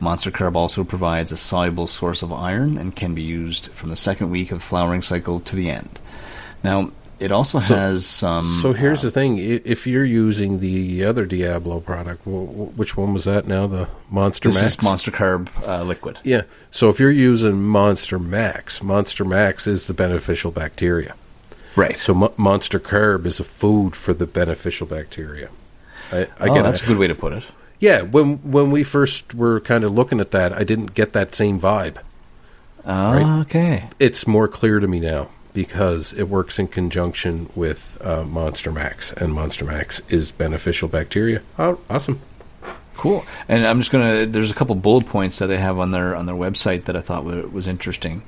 Monster Carb also provides a soluble source of iron and can be used from the second week of the flowering cycle to the end. Now, it also has some. So here's uh, the thing: if you're using the other Diablo product, wh- wh- which one was that now? The Monster this Max. is Monster Carb uh, Liquid. Yeah. So if you're using Monster Max, Monster Max is the beneficial bacteria. Right. So Mo- Monster Carb is a food for the beneficial bacteria. I, I oh, that's it. a good way to put it. Yeah, when when we first were kind of looking at that, I didn't get that same vibe. Ah, Okay. It's more clear to me now because it works in conjunction with uh, Monster Max, and Monster Max is beneficial bacteria. Oh, awesome! Cool. And I'm just gonna. There's a couple bullet points that they have on their on their website that I thought wa- was interesting.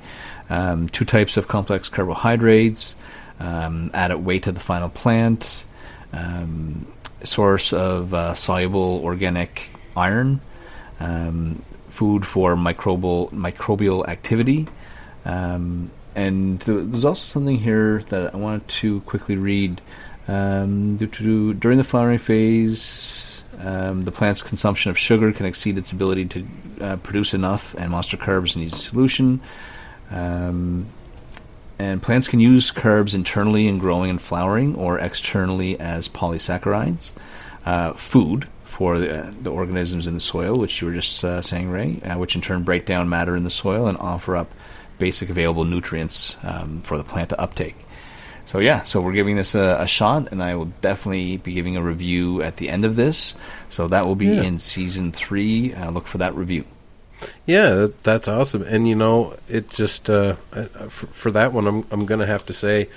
Um, two types of complex carbohydrates. Um, added weight to the final plant. Um, source of uh, soluble organic iron. Um, food for microbial microbial activity. Um, and there's also something here that I wanted to quickly read. Um, during the flowering phase, um, the plant's consumption of sugar can exceed its ability to uh, produce enough, and monster carbs needs a solution. Um, and plants can use carbs internally in growing and flowering, or externally as polysaccharides, uh, food for the, the organisms in the soil, which you were just uh, saying, Ray, uh, which in turn break down matter in the soil and offer up basic available nutrients um, for the plant to uptake. So yeah, so we're giving this a, a shot, and I will definitely be giving a review at the end of this. So that will be Yeah. in season three. Uh, look for that review. Yeah, that's awesome. And you know, it just uh, for, for that one, I'm I'm going to have to say,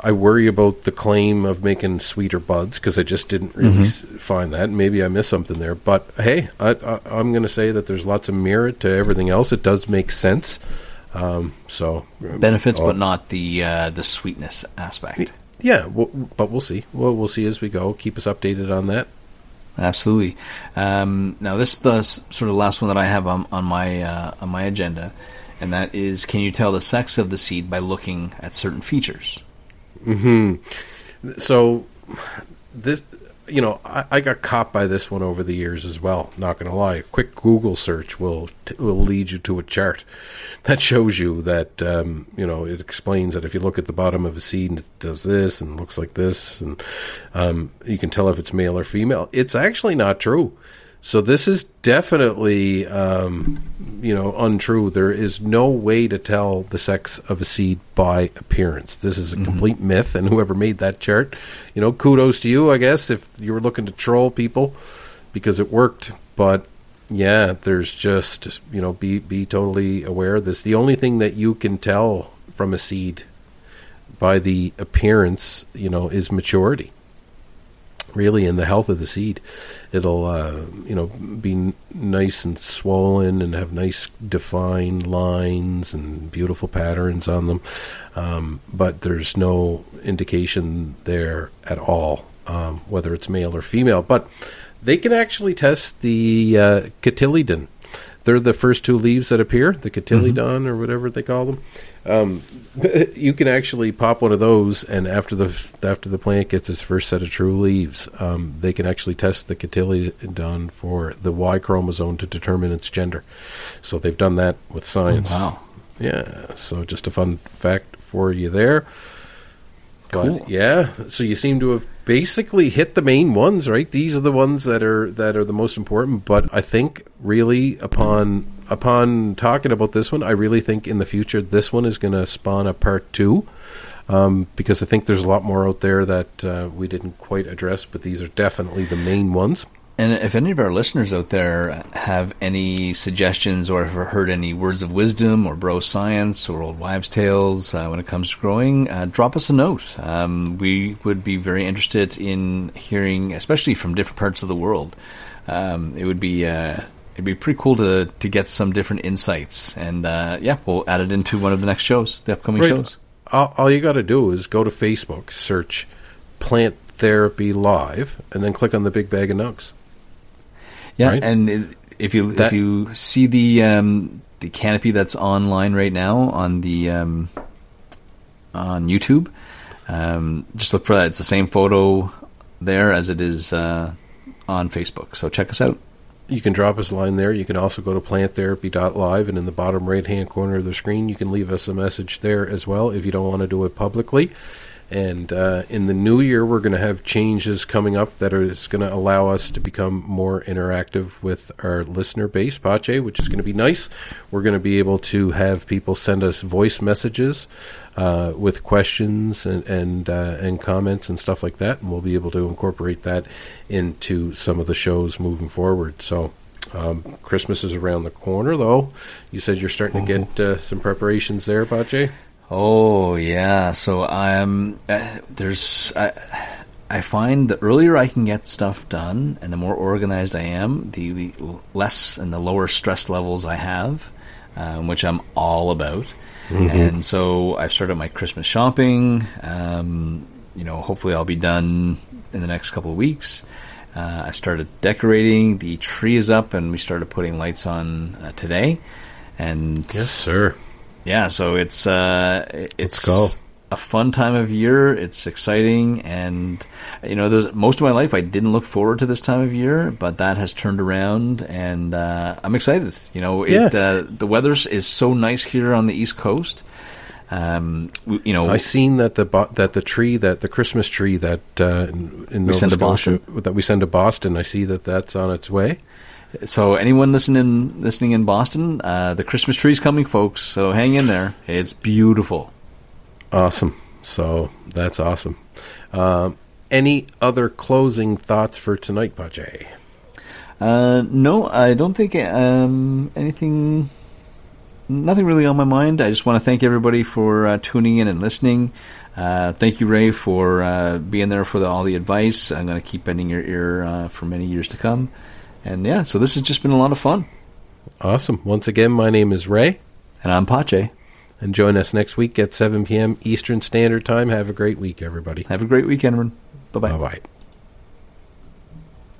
I worry about the claim of making sweeter buds because I just didn't really s- find that. Maybe I missed something there, but hey, I, I, I'm going to say that there's lots of merit to everything else. It does make sense. Um, so Benefits, but not the uh, the sweetness aspect. yeah. Well, but we'll see. Well, we'll see as we go. Keep us updated on that. Absolutely. Um, now, this is the sort of last one that I have on, on my uh, on my agenda, and that is: Can you tell the sex of the seed by looking at certain features? Hmm. So this you know I, I got caught by this one over the years as well not gonna lie. A quick google search will will lead you to a chart that shows you that um, you know it explains that if you look at the bottom of a seed it does this and looks like this and um, you can tell if it's male or female. It's actually not true so this is definitely, um, you know, untrue. There is no way to tell the sex of a seed by appearance. This is a complete myth, and whoever made that chart, you know, kudos to you, I guess, if you were looking to troll people, because it worked. but yeah, there's just you know be be totally aware of this. The only thing that you can tell from a seed by the appearance, you know, is maturity. Really, in the health of the seed, it'll uh, you know be nice and swollen and have nice defined lines and beautiful patterns on them. Um, but there's no indication there at all um, whether it's male or female. But they can actually test the uh, cotyledon. They're the first two leaves that appear, the cotyledon or whatever they call them. Um, you can actually pop one of those, and after the after the plant gets its first set of true leaves, um, they can actually test the cotyledon for the Y chromosome to determine its gender. So they've done that with science. wow. Yeah. So just a fun fact for you there. Cool. Yeah, so you seem to have basically hit the main ones, right? These are the ones that are that are the most important. But I think really upon upon talking about this one, I really think in the future this one is going to spawn a part two. Um, because I think there's a lot more out there that uh, we didn't quite address, but these are definitely the main ones. And if any of our listeners out there have any suggestions or have heard any words of wisdom or bro science or old wives' tales uh, when it comes to growing, uh, drop us a note. Um, we would be very interested in hearing, especially from different parts of the world. Um, it would be uh, it'd be pretty cool to to get some different insights. And uh, yeah, we'll add it into one of the next shows, the upcoming Right. shows. All, all you got to do is go to Facebook, search Plant Therapy Live, and then click on the big bag of nugs. Yeah, Right? and it, if you That- if you see the um, the canopy that's online right now on the um, on YouTube, um, just look for that. It's the same photo there as it is uh, on Facebook. So check us out. You can drop us a line there. You can also go to planttherapy.live, and in the bottom right hand corner of the screen, you can leave us a message there as well if you don't want to do it publicly. And uh, in the new year, we're going to have changes coming up that are going to allow us to become more interactive with our listener base, Pache, which is going to be nice. We're going to be able to have people send us voice messages uh, with questions and and, uh, and comments and stuff like that, and we'll be able to incorporate that into some of the shows moving forward. So. Um, Christmas is around the corner, though. You said you're starting to get uh, some preparations there, Pache. Oh yeah, so I'm uh, there's I, I find the earlier I can get stuff done and the more organized I am, the, the less and the lower stress levels I have, um, which I'm all about. And so I've started my Christmas shopping. Um, you know, hopefully I'll be done in the next couple of weeks. Uh, I started decorating. The tree is up, and we started putting lights on uh, today. And yes, sir. Yeah, so it's uh, it's a fun time of year. It's exciting, and you know, most of my life I didn't look forward to this time of year, but that has turned around, and uh, I'm excited. You know, it, Yeah. uh, the weather is so nice here on the East Coast. Um, we- you know, I seen that the bo- that the tree that the Christmas tree that uh, in, in Nova send to Scotia that we send to Boston. I see that that's on its way. So anyone listening listening in Boston, uh, the Christmas tree's coming, folks. So hang in there. It's beautiful. Awesome. So that's awesome. Um, any other closing thoughts for tonight, Pache? Uh, no, I don't think um, anything. Nothing really on my mind. I just want to thank everybody for uh, tuning in and listening. Uh, thank you, Ray, for uh, being there for the, all the advice. I'm going to keep bending your ear uh, for many years to come. And yeah, so this has just been a lot of fun. Awesome. Once again, my name is Ray, And I'm Pache. and join us next week at 7 p.m. Eastern Standard Time. Have a great week, everybody. Have a great weekend, everyone. Bye bye. Bye bye.